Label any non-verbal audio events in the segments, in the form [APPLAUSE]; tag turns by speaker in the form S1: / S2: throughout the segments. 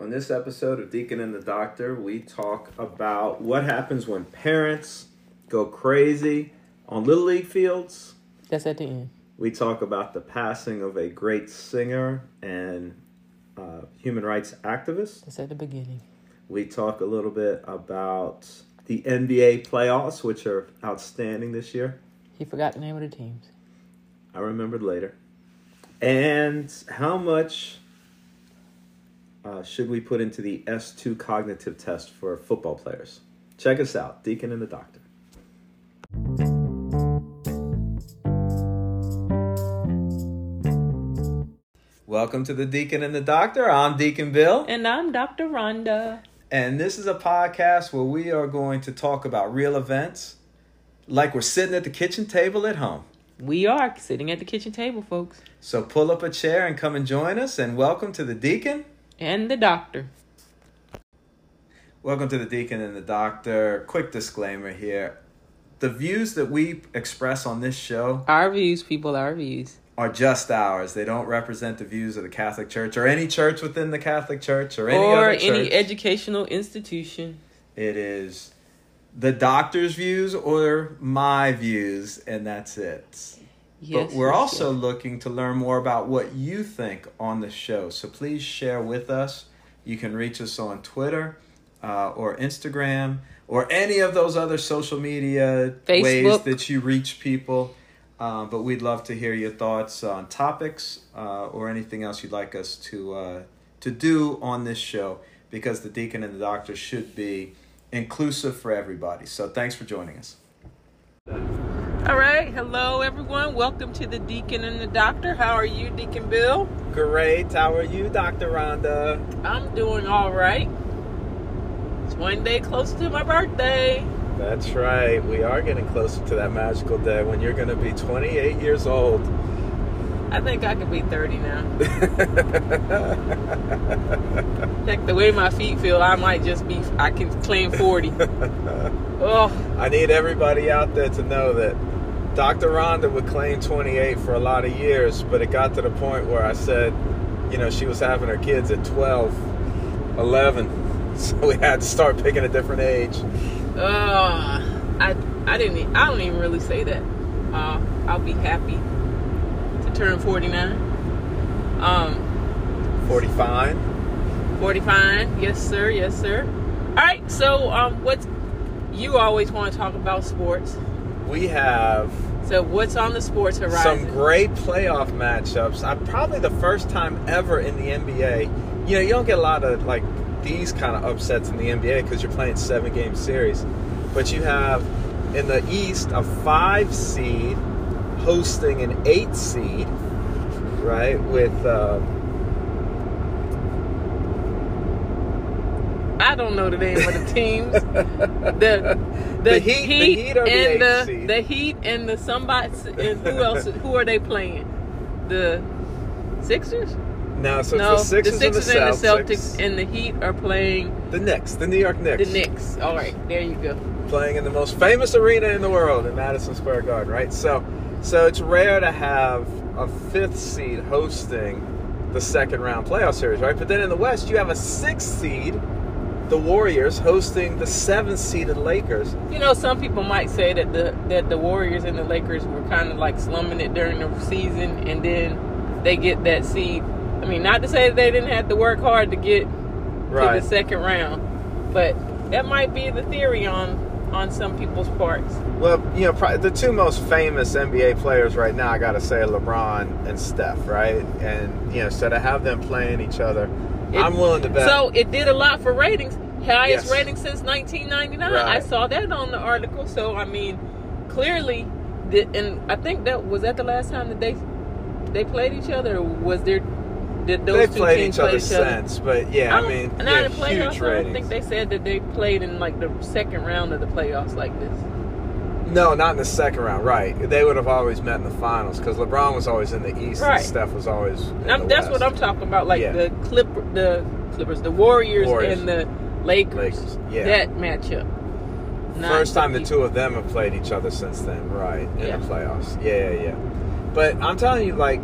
S1: On this episode of Deacon and the Doctor, we talk about what happens when parents go crazy on Little League fields.
S2: That's at the end.
S1: We talk about the passing of a great singer and uh, human rights activist.
S2: That's at the beginning.
S1: We talk a little bit about the NBA playoffs, which are outstanding this year.
S2: He forgot the name of the teams.
S1: I remembered later. And how much uh, should we put into the S2 cognitive test for football players? Check us out, Deacon and the Doctor. Welcome to the Deacon and the Doctor. I'm Deacon Bill.
S2: And I'm Dr. Rhonda.
S1: And this is a podcast where we are going to talk about real events like we're sitting at the kitchen table at home.
S2: We are sitting at the kitchen table, folks.
S1: So pull up a chair and come and join us. And welcome to the Deacon
S2: and the Doctor.
S1: Welcome to the Deacon and the Doctor. Quick disclaimer here. The views that we express on this show,
S2: our views, people, our views,
S1: are just ours. They don't represent the views of the Catholic Church or any church within the Catholic Church or any
S2: or
S1: other church.
S2: any educational institution.
S1: It is the doctor's views or my views, and that's it. Yes, but we're also yes. looking to learn more about what you think on the show. So please share with us. You can reach us on Twitter uh, or Instagram or any of those other social media Facebook. ways that you reach people. Uh, but we'd love to hear your thoughts on topics uh, or anything else you'd like us to uh, to do on this show because the deacon and the doctor should be inclusive for everybody. So thanks for joining us.
S2: Right, hello everyone. Welcome to the Deacon and the Doctor. How are you, Deacon Bill?
S1: Great. How are you, Dr. Rhonda?
S2: I'm doing all right. It's one day closer to my birthday.
S1: That's right. We are getting closer to that magical day when you're going to be 28 years old.
S2: I think I could be 30 now. [LAUGHS] Heck, the way my feet feel, I might just be, I can claim 40. [LAUGHS]
S1: oh. I need everybody out there to know that Dr. Rhonda would claim 28 for a lot of years, but it got to the point where I said, you know, she was having her kids at 12, 11. [LAUGHS] So we had to start picking a different age.
S2: Uh, I, I didn't, I don't even really say that. Uh, I'll be happy to turn 49. Um,
S1: 45.
S2: 45. Yes, sir. Yes, sir. All right. So, um, what's you always want to talk about sports?
S1: We have.
S2: So, what's on the sports horizon?
S1: Some great playoff matchups. I probably the first time ever in the NBA. You know, you don't get a lot of like these kind of upsets in the NBA because you're playing seven game series, but you have in the East a five seed hosting an eight seed, right? With uh,
S2: I don't know the name of the teams. the, [LAUGHS]
S1: the, the heat, heat, the heat
S2: and
S1: the,
S2: the, the heat and the somebody and who else? who are they playing? The Sixers.
S1: No, so no, the Sixers,
S2: the Sixers
S1: and, the,
S2: and the Celtics and the Heat are playing
S1: the Knicks, the New York Knicks.
S2: The Knicks. All right, there you go.
S1: Playing in the most famous arena in the world, in Madison Square Garden, right? So so it's rare to have a fifth seed hosting the second round playoff series, right? But then in the West, you have a sixth seed, the Warriors, hosting the seventh seeded Lakers.
S2: You know, some people might say that the that the Warriors and the Lakers were kind of like slumming it during the season, and then they get that seed. I mean, not to say that they didn't have to work hard to get right. to the second round, but that might be the theory on on some people's parts.
S1: Well, you know, the two most famous NBA players right now, I got to say, LeBron and Steph, right? And you know, so to have them playing each other, it, I'm willing to bet.
S2: So it did a lot for ratings. Highest yes. rating since 1999. Right. I saw that on the article. So I mean, clearly, the, and I think that was that the last time that they they played each other. was there did those
S1: they
S2: two
S1: played
S2: teams
S1: each other
S2: each other
S1: since, but yeah, I, I mean,
S2: and
S1: yeah,
S2: playoffs,
S1: huge
S2: I don't think they said that they played in like the second round of the playoffs like this.
S1: No, not in the second round. Right, they would have always met in the finals because LeBron was always in the East
S2: right.
S1: and Steph was always.
S2: that's
S1: West.
S2: what I'm talking about. Like yeah. the Clip, the Clippers, the Warriors, Warriors. and the Lakers. Lakers. Yeah, that matchup.
S1: Not First time the two of them have played each other since then, right? In yeah. the playoffs. Yeah, yeah, yeah. But I'm telling you, like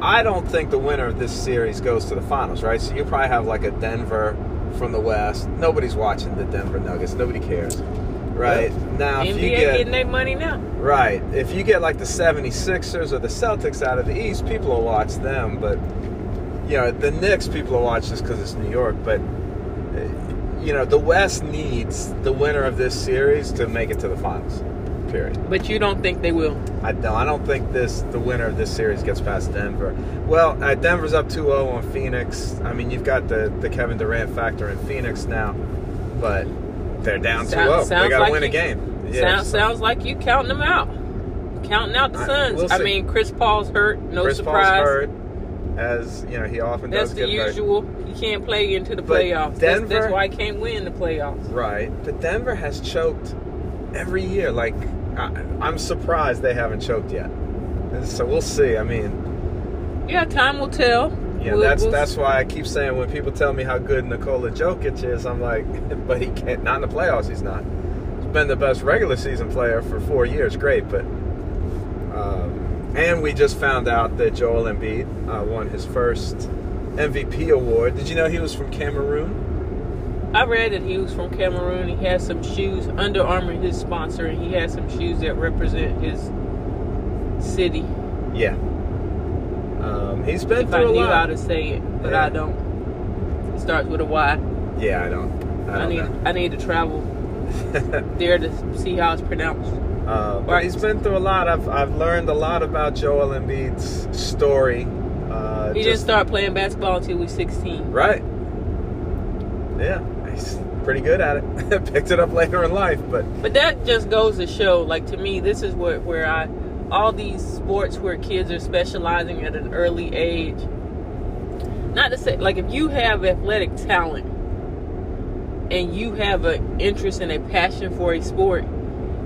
S1: I don't think the winner of this series goes to the finals, right? So you probably have like a Denver from the West. Nobody's watching the Denver Nuggets. Nobody cares. Right. Yep. Now
S2: if NBA you get getting their money now.
S1: Right. If you get like the 76ers or the Celtics out of the East, people will watch them, but you know, the Knicks people will watch just cuz it's New York, but you know, the West needs the winner of this series to make it to the finals. Period.
S2: But you don't think they will?
S1: I don't. I don't think this the winner of this series gets past Denver. Well, uh, Denver's up 2-0 on Phoenix. I mean, you've got the the Kevin Durant factor in Phoenix now, but they're down 2-0. They got to like win you, a game.
S2: Yeah, sounds, so. sounds like you counting them out. Counting out the Suns. I, we'll I mean, Chris Paul's hurt. No
S1: Chris
S2: surprise.
S1: Paul's hurt as you know he often
S2: that's
S1: does.
S2: That's the usual. Hurt. He can't play into the but playoffs. Denver, that's, that's, why he can't win the playoffs.
S1: Right, but Denver has choked every year. Like I, am surprised they haven't choked yet. So we'll see. I mean,
S2: yeah, time will tell.
S1: Yeah, we'll, that's we'll that's why I keep saying when people tell me how good Nikola Jokic is, I'm like, [LAUGHS] but he can't. Not in the playoffs, he's not. He's been the best regular season player for four years. Great, but. Um, and we just found out that Joel Embiid uh, won his first MVP award. Did you know he was from Cameroon?
S2: I read that he was from Cameroon. He has some shoes. Under Armour, his sponsor, and he has some shoes that represent his city.
S1: Yeah. Um, he's been
S2: if
S1: through
S2: I
S1: a
S2: knew
S1: lot.
S2: how to say it, but yeah. I don't. It starts with a Y.
S1: Yeah, I don't. I, don't
S2: I need.
S1: Know.
S2: I need to travel [LAUGHS] there to see how it's pronounced.
S1: Uh, but he's been through a lot. I've I've learned a lot about Joel Embiid's story.
S2: Uh, he just, didn't start playing basketball until he was 16.
S1: Right. Yeah, he's pretty good at it. [LAUGHS] Picked it up later in life, but
S2: but that just goes to show. Like to me, this is where where I all these sports where kids are specializing at an early age. Not to say like if you have athletic talent and you have an interest and a passion for a sport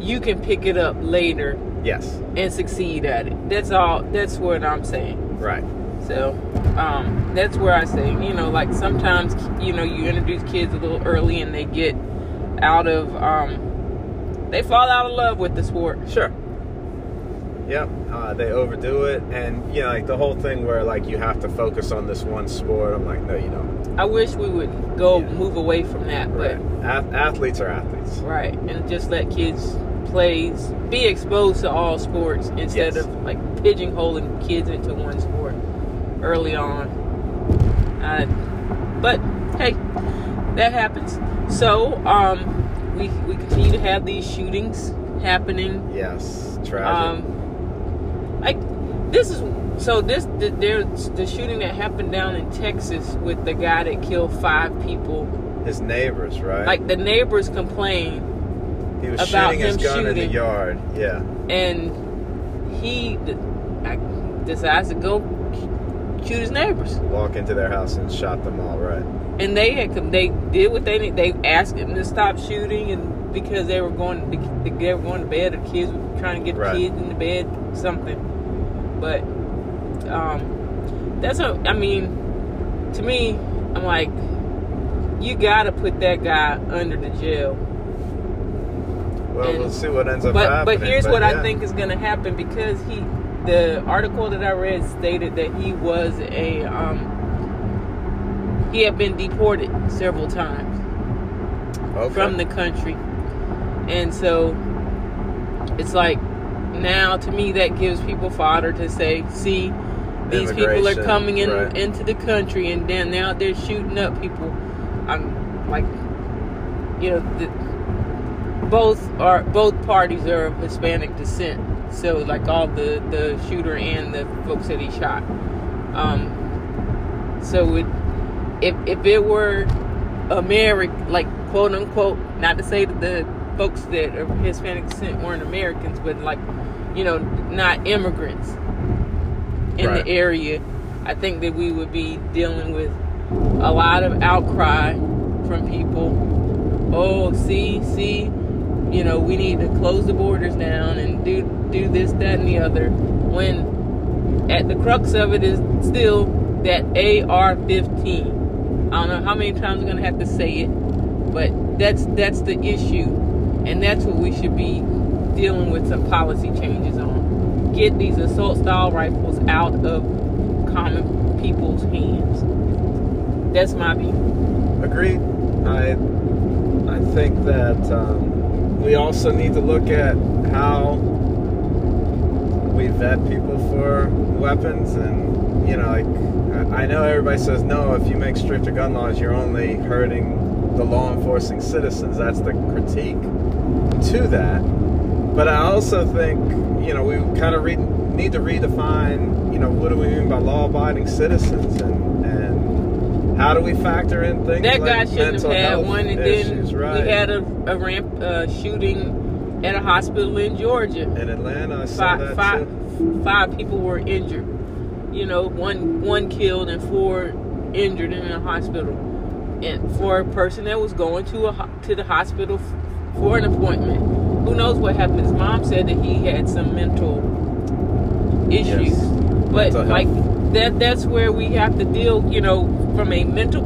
S2: you can pick it up later.
S1: Yes.
S2: And succeed at it. That's all. That's what I'm saying.
S1: Right.
S2: So, um, that's where I say, you know, like sometimes, you know, you introduce kids a little early and they get out of, um, they fall out of love with the sport.
S1: Sure. Yep, uh, they overdo it, and you know, like the whole thing where like you have to focus on this one sport. I'm like, no, you don't.
S2: I wish we would go yeah. move away from that, but
S1: right. athletes are athletes,
S2: right? And just let kids plays, be exposed to all sports instead yes. of like pigeonholing kids into one sport early on. Uh, but hey, that happens. So um, we we continue to have these shootings happening.
S1: Yes, tragic. Um,
S2: like this is so this the, there's the shooting that happened down in Texas with the guy that killed five people.
S1: His neighbors, right?
S2: Like the neighbors complained
S1: he was about shooting his gun shooting. in the yard. Yeah.
S2: And he decides to go shoot his neighbors.
S1: Walk into their house and shot them all. Right.
S2: And they had they did what they need. They asked him to stop shooting, and because they were going to, they were going to bed, the kids were trying to get right. the kids into bed, something. But um, that's a. I mean, to me, I'm like, you got to put that guy under the jail
S1: well, and, we'll see what ends up
S2: but,
S1: happening.
S2: But here's but what yeah. I think is to happen because he, the article that I read stated that he was a, um, he had been deported several times okay. from the country, and so it's like now to me that gives people fodder to say, see, these people are coming in right. into the country, and then now they're shooting up people. I'm like, you know. The, both are both parties are of Hispanic descent. So like all the the shooter and the folks that he shot. Um, so it, if if it were American, like quote unquote, not to say that the folks that are Hispanic descent weren't Americans, but like you know, not immigrants in right. the area, I think that we would be dealing with a lot of outcry from people. Oh, see, see, you know, we need to close the borders down and do do this, that, and the other. When at the crux of it is still that AR-15. I don't know how many times I'm gonna have to say it, but that's that's the issue, and that's what we should be dealing with some policy changes on. Get these assault style rifles out of common people's hands. That's my view.
S1: Agreed. I I think that um, we also need to look at how we vet people for weapons, and you know, like I know everybody says no. If you make stricter gun laws, you're only hurting the law enforcing citizens. That's the critique to that. But I also think you know we kind of re- need to redefine. You know, what do we mean by law-abiding citizens and how do we factor in things
S2: that
S1: like
S2: guy shouldn't have had one, and
S1: issues,
S2: then
S1: right.
S2: we had a, a ramp uh, shooting at a hospital in Georgia.
S1: In Atlanta, I saw
S2: five,
S1: that
S2: five,
S1: too.
S2: five people were injured. You know, one one killed and four injured in a hospital. And for a person that was going to a to the hospital for an appointment, who knows what happened? His mom said that he had some mental issues,
S1: Yes.
S2: but
S1: Mental
S2: like
S1: health.
S2: that that's where we have to deal. You know, from a mental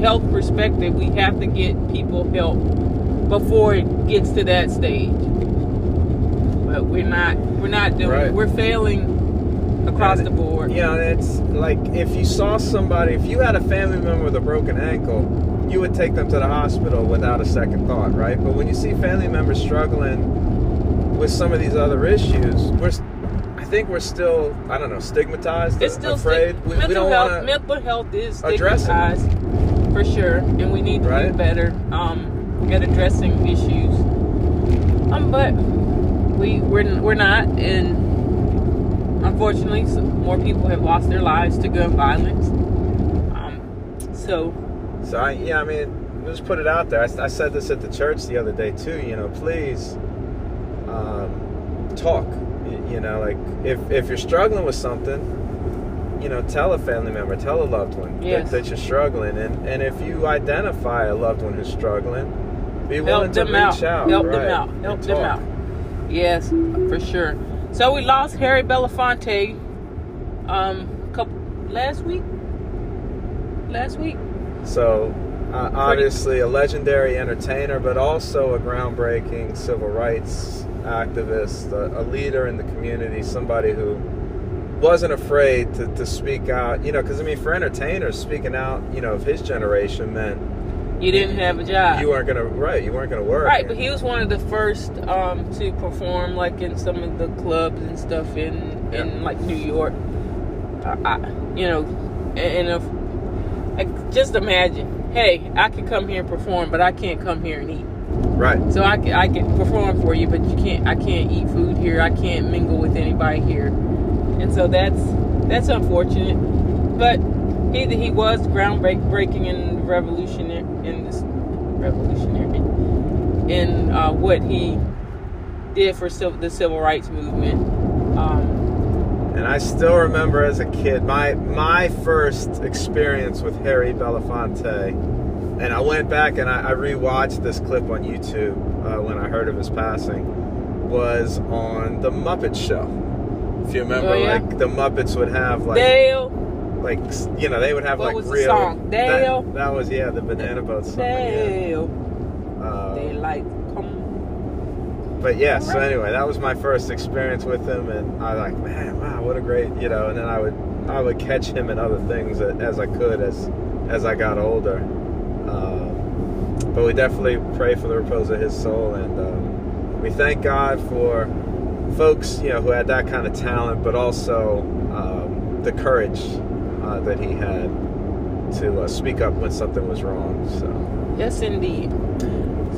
S2: health perspective, we have to get people help before it gets to that stage. But we're not we're not doing
S1: Right.
S2: we're failing across
S1: And
S2: the board.
S1: Yeah, it's like if you saw somebody, if you had a family member with a broken ankle, you would take them to the hospital without a second thought, right? But when you see family members struggling with some of these other issues, we're, I think we're still, I don't know, stigmatized,
S2: It's still
S1: afraid.
S2: stig-
S1: we,
S2: mental
S1: we don't
S2: health. mental health is stigmatized for sure, and we need to
S1: Right.
S2: do better um, at addressing issues. Um, but we we're we're not, and unfortunately, more people have lost their lives to gun violence. Um, so
S1: So I, yeah, I mean, let's put it out there. I, I said this at the church the other day too. You know, please um, talk. You know, like if if you're struggling with something, you know, tell a family member, tell a loved one that-
S2: Yes.
S1: that, you're struggling, and and if you identify a loved one who's struggling, be willing
S2: help
S1: to
S2: them
S1: reach
S2: out.
S1: out.
S2: Help
S1: right,
S2: them out. Help them
S1: talk.
S2: out. Yes, for sure. So we lost Harry Belafonte um couple last week. Last week.
S1: So, uh, obviously, a legendary entertainer, but also a groundbreaking civil rights activist, a, a leader in the community, somebody who wasn't afraid to, to speak out. You know, because I mean, for entertainers, speaking out, you know, of his generation meant
S2: You didn't have a job.
S1: you weren't gonna right, you weren't gonna work.
S2: Right, but he was one of the first um, to perform like in some of the clubs and stuff in in like New York. I, I, you know, and if like, just imagine, hey, I can come here and perform, but I can't come here and eat.
S1: right,
S2: So I can, I can perform for you, but you can't. I can't eat food here. I can't mingle with anybody here, and so that's that's unfortunate. But he he was groundbreaking and revolutionary in this revolutionary in uh, what he did for civ- the civil rights movement. Um,
S1: and I still remember as a kid my my first experience with Harry Belafonte, and I went back and I, I rewatched this clip on YouTube uh, when I heard of his passing. Was on the Muppet Show. If you remember,
S2: Oh, yeah.
S1: like the Muppets would have like
S2: Day-O,
S1: like you know they would have
S2: What
S1: like
S2: was the
S1: real
S2: song?
S1: that-
S2: Day-O?
S1: That, was yeah the Banana Boat song. Yeah.
S2: Day-O,
S1: Uh,
S2: daylight come.
S1: But yeah, so anyway, that was my first experience with him, and I like, man, wow, what a great, you know. And then I would, I would catch him in other things as I could as, as I got older. Um, but we definitely pray for the repose of his soul, and um, we thank God for folks, you know, who had that kind of talent, but also um, the courage uh, that he had to uh, speak up when something was wrong. So.
S2: Yes, indeed.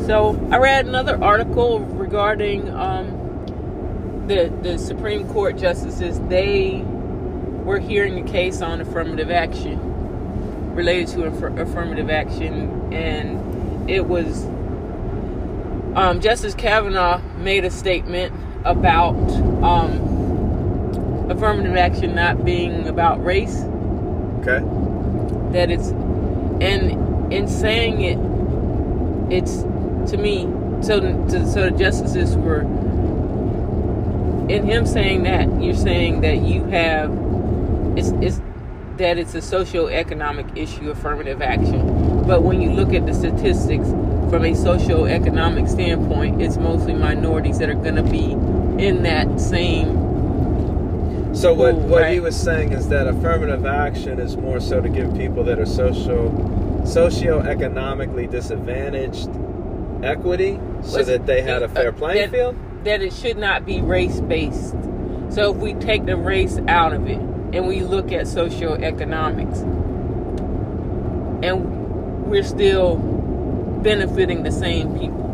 S2: So I read another article regarding um, the the Supreme Court justices. They were hearing a case on affirmative action related to aff- affirmative action, and it was um, Justice Kavanaugh made a statement about um, affirmative action not being about race
S1: Okay.
S2: that it's and in saying it it's to me so to, so the justices were in him saying that you're saying that you have it's it's that it's a socio-economic issue affirmative action but when you look at the statistics from a socio-economic standpoint it's mostly minorities that are going to be in that same
S1: So what what right? he was saying is that affirmative action is more so to give people that are social socioeconomically disadvantaged equity so was, that they had a fair uh, playing
S2: that,
S1: field?
S2: That it should not be race based. So if we take the race out of it and we look at socioeconomics and we're still benefiting the same people.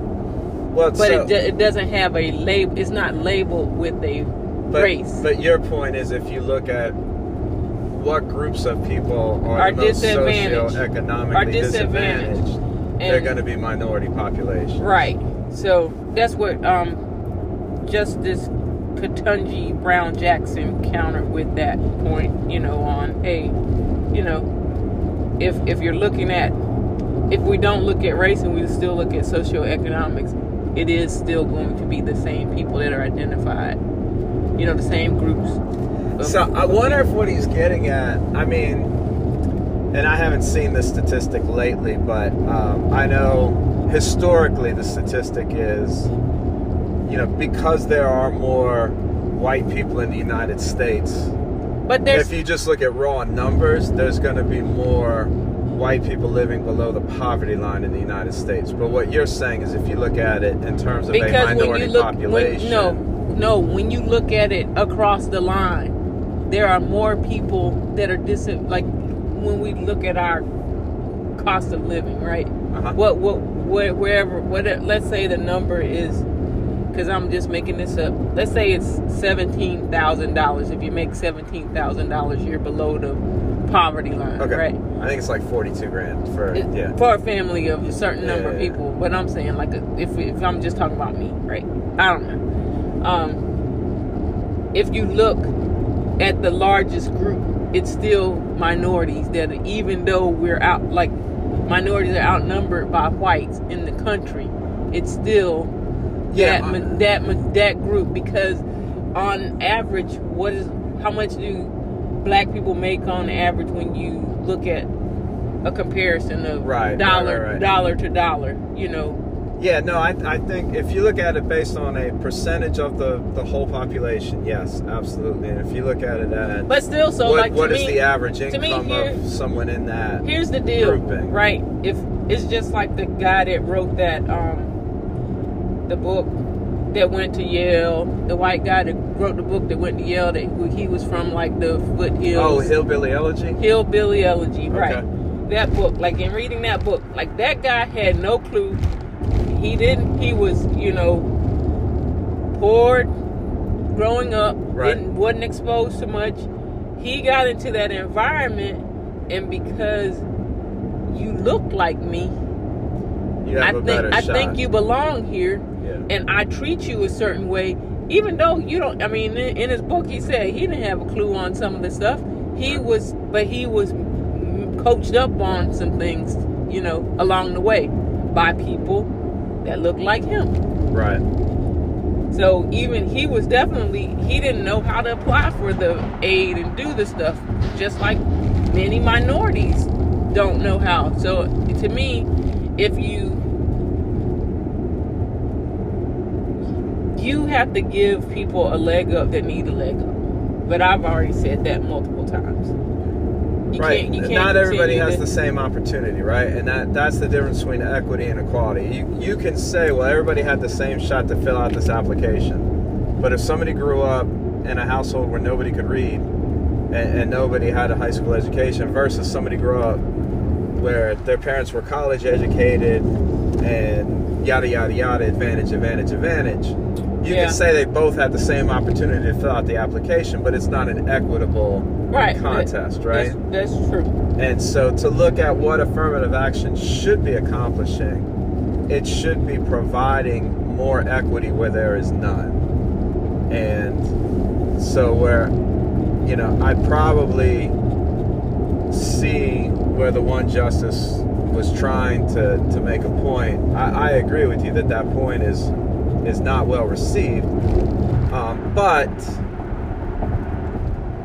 S2: Well, but so, it, it doesn't have a label. It's not labeled with a
S1: but,
S2: race.
S1: But your point is, if you look at what groups of people are,
S2: are
S1: most socioeconomically
S2: are
S1: disadvantaged, disadvantaged they're going to be minority population.
S2: Right. So that's what um, Justice Ketanji Brown Jackson countered with that point. You know, on a, you know, if if you're looking at if we don't look at race and we still look at socioeconomics, it is still going to be the same people that are identified. You know, the same groups.
S1: So I wonder if what he's getting at, I mean, and I haven't seen the statistic lately, but um, I know historically the statistic is, you know, because there are more white people in the United States. But if you just look at raw numbers, there's going to be more white people living below the poverty line in the United States. But what you're saying is if you look at it in terms of because a minority look, population.
S2: When, no, no, when you look at it across the line, there are more people that are dis like when we look at our cost of living, right? Uh-huh. What what wherever what let's say the number is because I'm just making this up. Let's say it's seventeen thousand dollars. If you make seventeen thousand dollars, you're below the poverty line, okay. right?
S1: I think it's like forty-two grand for it, yeah
S2: for a family of a certain number yeah, yeah, of people. But I'm saying like if if I'm just talking about me, right? I don't know. Um, if you look at the largest group, it's still minorities that even though we're out like minorities are outnumbered by whites in the country, it's still yeah, that uh, that that group because on average, what is how much do black people make on average when you look at a comparison of
S1: right,
S2: dollar
S1: right, right,
S2: dollar to dollar you know
S1: yeah no I, I think if you look at it based on a percentage of the the whole population yes absolutely and if you look at it at
S2: but still so
S1: what,
S2: like
S1: what
S2: is
S1: me, the average income here, of someone in that
S2: here's the deal
S1: grouping.
S2: right if it's just like the guy that wrote that um the book that went to Yale, the white guy that wrote the book that went to Yale, that he was from like the foothills.
S1: Oh, Hillbilly Elegy.
S2: Hillbilly Elegy, right? Okay. That book, like in reading that book, like that guy had no clue. He didn't. He was, you know, poor growing up.
S1: Right.
S2: Didn't wasn't exposed to much. He got into that environment, and because you look like me,
S1: I
S2: think I think you belong here and I treat you a certain way, even though you don't. I mean, in, in his book, he said he didn't have a clue on some of the stuff. He was, but he was coached up on some things, you know, along the way by people that looked like him.
S1: Right.
S2: So even he was definitely he didn't know how to apply for the aid and do the stuff, just like many minorities don't know how. So to me, if you you have to give people a leg up that need a leg up. But I've already said that multiple times.
S1: You right. Can't, can't Not everybody has to... the same opportunity, right? And that that's the difference between equity and equality. You you can say, well, everybody had the same shot to fill out this application, but if somebody grew up in a household where nobody could read and, and nobody had a high school education, versus somebody grew up where their parents were college educated and yada yada yada, advantage, advantage, advantage you yeah. can say they both had the same opportunity to fill out the application, but it's not an equitable
S2: right.
S1: contest, right?
S2: That's, that's true.
S1: And so to look at what affirmative action should be accomplishing, it should be providing more equity where there is none. And so where, you know, I probably see where the one justice was trying to, to make a point. I, I agree with you that that point is is not well received. Um, but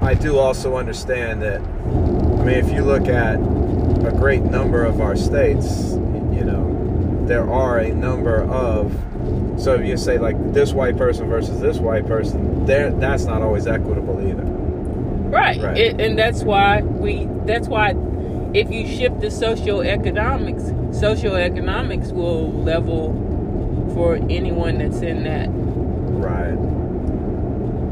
S1: I do also understand that, I mean, if you look at a great number of our states, you know, there are a number of, so if you say like this white person versus this white person, there that's not always equitable either.
S2: Right, right. It, and that's why we. That's why if you shift to socioeconomics, socioeconomics will level for anyone that's in that.
S1: Right.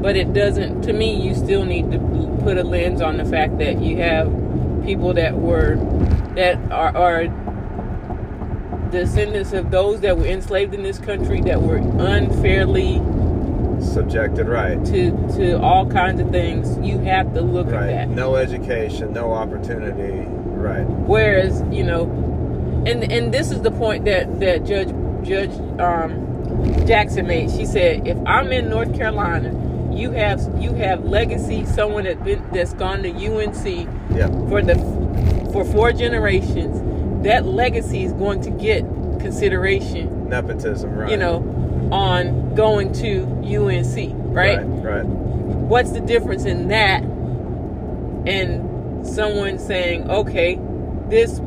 S2: But it doesn't. To me, you still need to put a lens on the fact that you have people that were that are, are descendants of those that were enslaved in this country that were unfairly
S1: subjected right
S2: to to all kinds of things you have to look
S1: right.
S2: at that
S1: no education no opportunity right
S2: whereas you know and and this is the point that that judge judge um, jackson made she said if i'm in north carolina you have you have legacy someone that been that's gone to unc
S1: yeah.
S2: for the for four generations that legacy is going to get consideration
S1: nepotism right
S2: you know on going to UNC, right?
S1: Right. right.
S2: What's the difference in that and someone saying, okay, this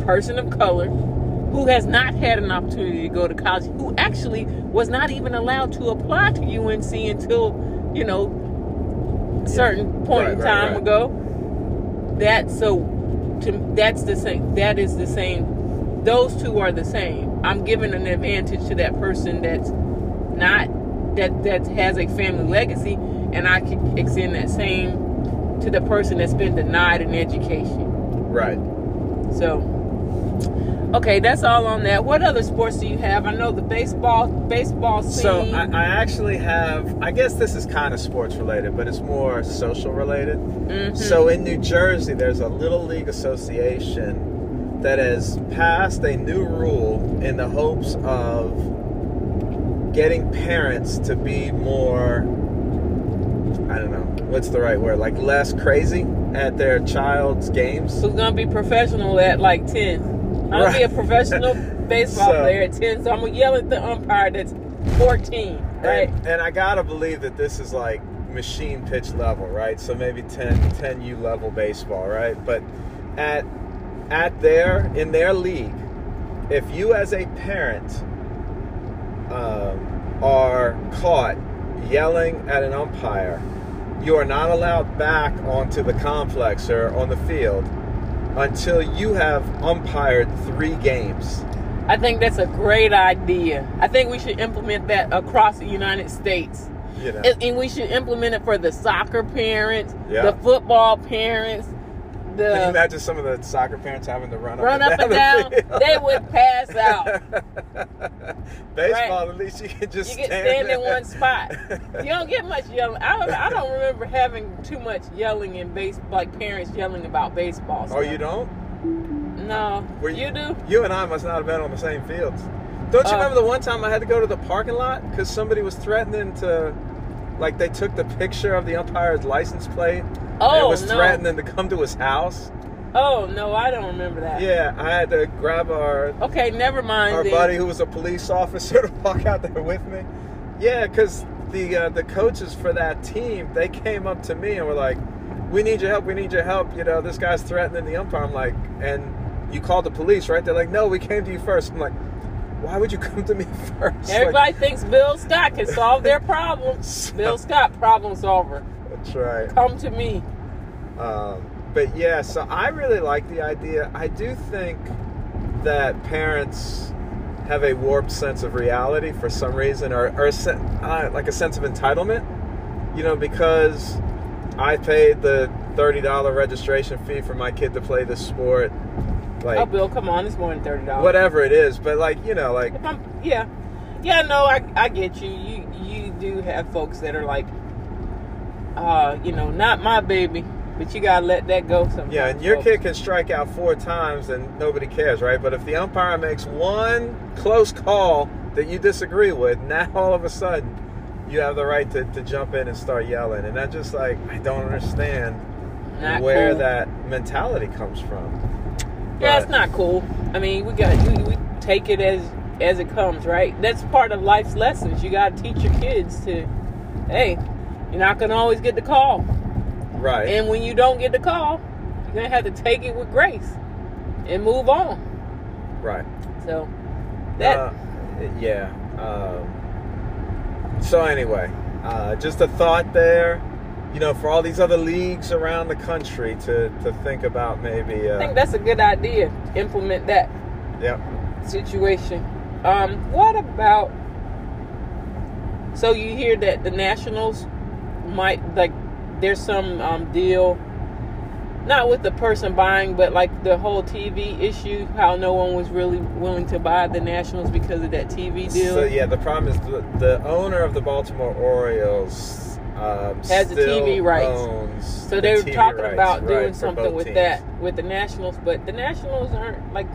S2: person of color who has not had an opportunity to go to college, who actually was not even allowed to apply to UNC until, you know, a certain point right, in time right, ago. That so to that's the same that is the same those two are the same I'm giving an advantage to that person that's not that that has a family legacy, and I can extend that same to the person that's been denied an education.
S1: Right.
S2: So, okay, that's all on that. What other sports do you have? I know the baseball baseball scene.
S1: So I, I actually have. I guess this is kind of sports related, but it's more social related. Mm-hmm. So in New Jersey, there's a little league association that has passed a new rule in the hopes of getting parents to be more I don't know what's the right word like less crazy at their child's games.
S2: Who's gonna be professional at like ten? I'm gonna right. be a professional [LAUGHS] baseball so, player at ten, so I'm gonna yell at the umpire that's fourteen, right?
S1: And, and I gotta believe that this is like machine pitch level, right? So maybe 10, 10U level baseball, right? But at at their in their league, if you as a parent um, are caught yelling at an umpire, you are not allowed back onto the complex or on the field until you have umpired three games.
S2: I think that's a great idea. I think we should implement that across the United States.
S1: You know.
S2: and, we should implement it for the soccer parents, yeah. the football parents,
S1: the Can you imagine some of the soccer parents having to run,
S2: run
S1: up,
S2: and down? down they would pass out. [LAUGHS]
S1: Baseball, right? at least you can just
S2: you stand, stand in one spot. [LAUGHS] You don't get much yelling. I don't, I don't remember having too much yelling in base, like parents yelling about baseball.
S1: Stuff. Oh, you don't?
S2: No. Were you, you, do?
S1: You and I must not have been on the same fields. Don't you uh, remember the one time I had to go to the parking lot because somebody was threatening to, like, they took the picture of the umpire's license plate Oh, and was no. threatening to come to his house.
S2: Oh no, I don't remember that.
S1: Yeah, I had to grab our
S2: okay, never mind.
S1: Our
S2: then.
S1: buddy who was a police [LAUGHS] officer to walk out there with me. Yeah, because the uh, the coaches for that team they came up to me and were like, "We need your help. We need your help. You know, this guy's threatening the umpire." I'm like, and you called the police, right? They're like, "No, we came to you first. I'm like, why would you come to me [LAUGHS] first?
S2: Everybody like, thinks Bill Scott can solve their [LAUGHS] problems. Bill Scott, problem solver.
S1: That's right.
S2: Come to me.
S1: Um, but yeah, so I really like the idea. I do think that parents have a warped sense of reality for some reason, or, or a, uh, like a sense of entitlement. You know, because I paid the thirty dollar registration fee for my kid to play this sport.
S2: Like, oh, Bill, come on, it's more than thirty dollars.
S1: Whatever it is, but like you know, like
S2: yeah, yeah, no, I I get you. You you do have folks that are like, uh, you know, not my baby but you gotta let that go sometimes.
S1: Yeah, and your folks. kid can strike out four times and nobody cares, right? But if the umpire makes one close call that you disagree with, now all of a sudden you have the right to, to jump in and start yelling. And I just like I don't understand not where cool. that mentality comes from.
S2: Yeah, but, it's not cool. I mean, we got we, we take it as as it comes, right? That's part of life's lessons. You got to teach your kids to, hey, you're not gonna always get the call.
S1: Right.
S2: And when you don't get the call, you're gonna have to take it with grace and move on.
S1: Right.
S2: So that.
S1: Uh, yeah. Um, so anyway, uh, just a thought there. you know, for all these other leagues around the country to, to think about maybe.
S2: Uh, I think that's a good idea. Implement that.
S1: Yeah.
S2: Situation. Um, what about? So you hear that the Nationals might like there's some um, deal not with the person buying, but like the whole TV issue, how no one was really willing to buy the Nationals because of that TV deal.
S1: So yeah, the problem is the, the owner of the Baltimore Orioles um,
S2: has the TV rights. So they
S1: the
S2: were talking
S1: rights,
S2: about
S1: right,
S2: doing something with
S1: teams.
S2: that with the Nationals, but the Nationals aren't like.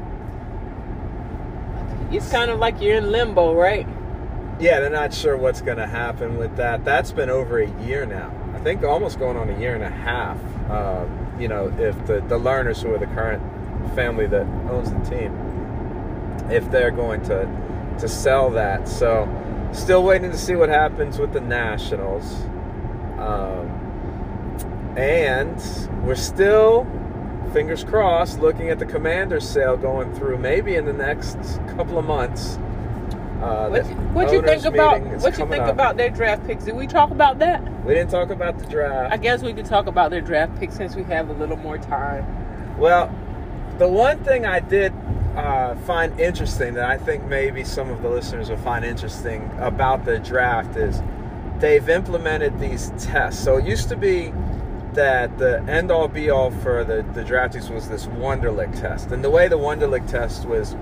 S2: It's kind of like you're in limbo, right?
S1: Yeah, they're not sure what's going to happen with that. That's been over a year now. I think almost going on a year and a half. Um, you know, if the, the Lerners who are the current family that owns the team, if they're going to to sell that. So, still waiting to see what happens with the Nationals. Um, and we're still, fingers crossed, looking at the Commanders sale going through maybe in the next couple of months. Uh,
S2: what what you think about what you think
S1: up.
S2: about their draft picks? Did we talk about that?
S1: We didn't talk about the draft.
S2: I guess we could talk about their draft picks since we have a little more time.
S1: Well, the one thing I did uh, find interesting that I think maybe some of the listeners will find interesting about the draft is they've implemented these tests. So it used to be that the end all be all for the, the draftees was this Wonderlic test. And the way the Wonderlic test was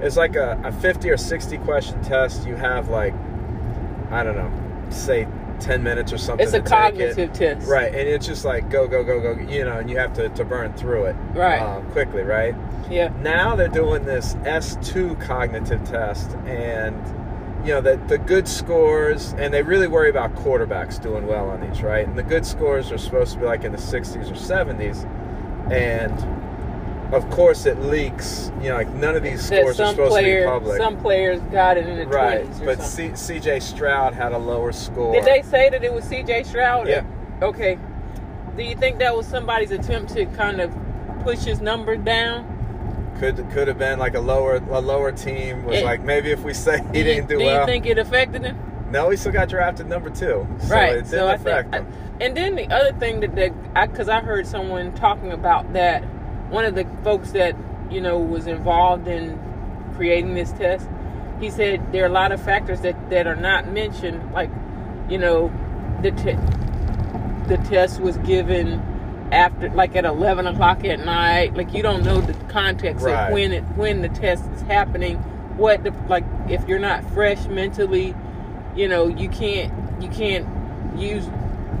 S1: it's like a, a 50 or 60 question test. You have like, I don't know, say 10 minutes or something.
S2: It's a cognitive
S1: it.
S2: test.
S1: Right. And it's just like go, go, go, go, you know, and you have to, to burn through it.
S2: Right.
S1: Um, quickly, right?
S2: Yeah.
S1: Now they're doing this S2 cognitive test and, you know, the, the good scores, and they really worry about quarterbacks doing well on these, right? And the good scores are supposed to be like in the 60s or 70s. And of course it leaks. You know, like none of these scores are supposed
S2: player,
S1: to be public.
S2: Some players got it in the
S1: right,
S2: 20s.
S1: but C- C.J. Stroud had a lower score.
S2: Did they say that it was C.J. Stroud?
S1: Yeah.
S2: Okay. Do you think that was somebody's attempt to kind of push his number down?
S1: Could could have been like a lower a lower team was
S2: It-
S1: like maybe if we say he
S2: do
S1: didn't do
S2: do
S1: well.
S2: you think it affected him?
S1: no, he still got drafted number two. So
S2: right.
S1: It didn't
S2: so I
S1: affect
S2: think,
S1: him.
S2: and then the other thing that that because I, heard someone talking about that one of the folks that you know was involved in creating this test. He said there are a lot of factors that that are not mentioned, like you know the te- the test was given after like at 11 o'clock at night like you don't know the context
S1: Right.
S2: of when it when the test is happening what the like if you're not fresh mentally you know you can't you can't use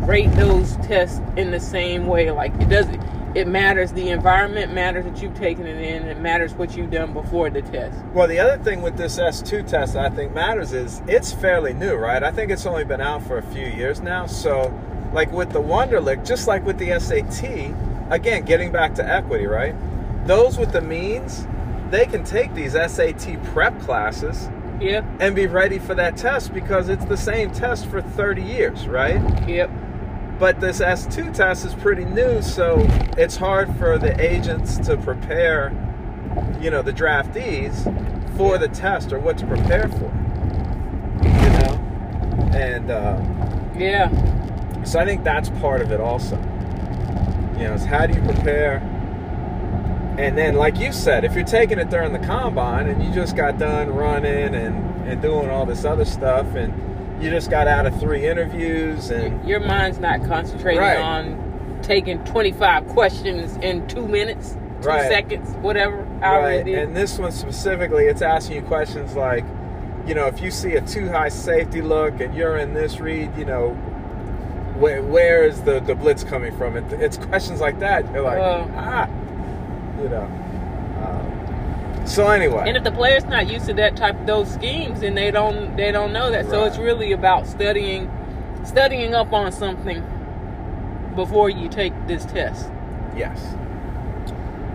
S2: rate those tests in the same way like it doesn't it matters the environment matters that you've taken it in it matters what you've done before the test
S1: Well, the other thing with this S2 test that I think matters is it's fairly new, right? I think it's only been out for a few years now. So, like with the Wonderlic, just like with the SAT, again, getting back to equity, right? Those with the means, they can take these SAT prep classes
S2: yep
S1: and be ready for that test because it's the same test for 30 years, right?
S2: yep
S1: But this S2 test is pretty new, so it's hard for the agents to prepare, you know, the draftees for the test or what to prepare for. You know? And uh,
S2: yeah
S1: so I think that's part of it also. You know, is how do you prepare? And then, like you said, if you're taking it during the combine and you just got done running and, and doing all this other stuff and you just got out of three interviews and
S2: your mind's not concentrating
S1: Right.
S2: on taking 25 questions in two minutes two
S1: Right.
S2: seconds whatever
S1: Right,
S2: it is.
S1: and this one specifically, it's asking you questions like, you know, if you see a too high safety look and you're in this read, you know, where, where is the, the blitz coming from? It, it's questions like that. You're like,
S2: Uh.
S1: ah, you know. Um, so anyway,
S2: and if the player's not used to that type of those schemes then they don't they don't know that so it's really about studying studying up on something before you take this test
S1: yes.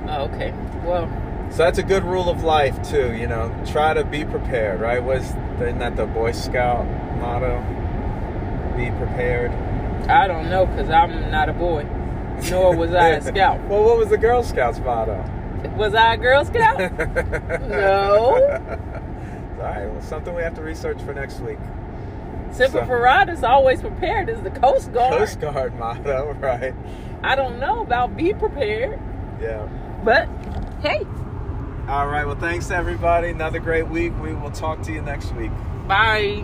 S2: oh, okay well
S1: So that's a good rule of life too. You know, try to be prepared. Right? Was isn't that the Boy Scout motto? Be prepared.
S2: i don't know because i'm not a boy nor was i a [LAUGHS] scout
S1: well, what was the Girl Scouts motto?
S2: Was i a girl scout [LAUGHS] no
S1: All right, well, something we have to research for next week.
S2: Semper so, always prepared is the Coast Guard.
S1: Coast Guard motto, [LAUGHS] right?
S2: I don't know about be prepared.
S1: Yeah.
S2: But hey.
S1: All right. Well, thanks everybody. Another great week. We will talk to you next week.
S2: Bye.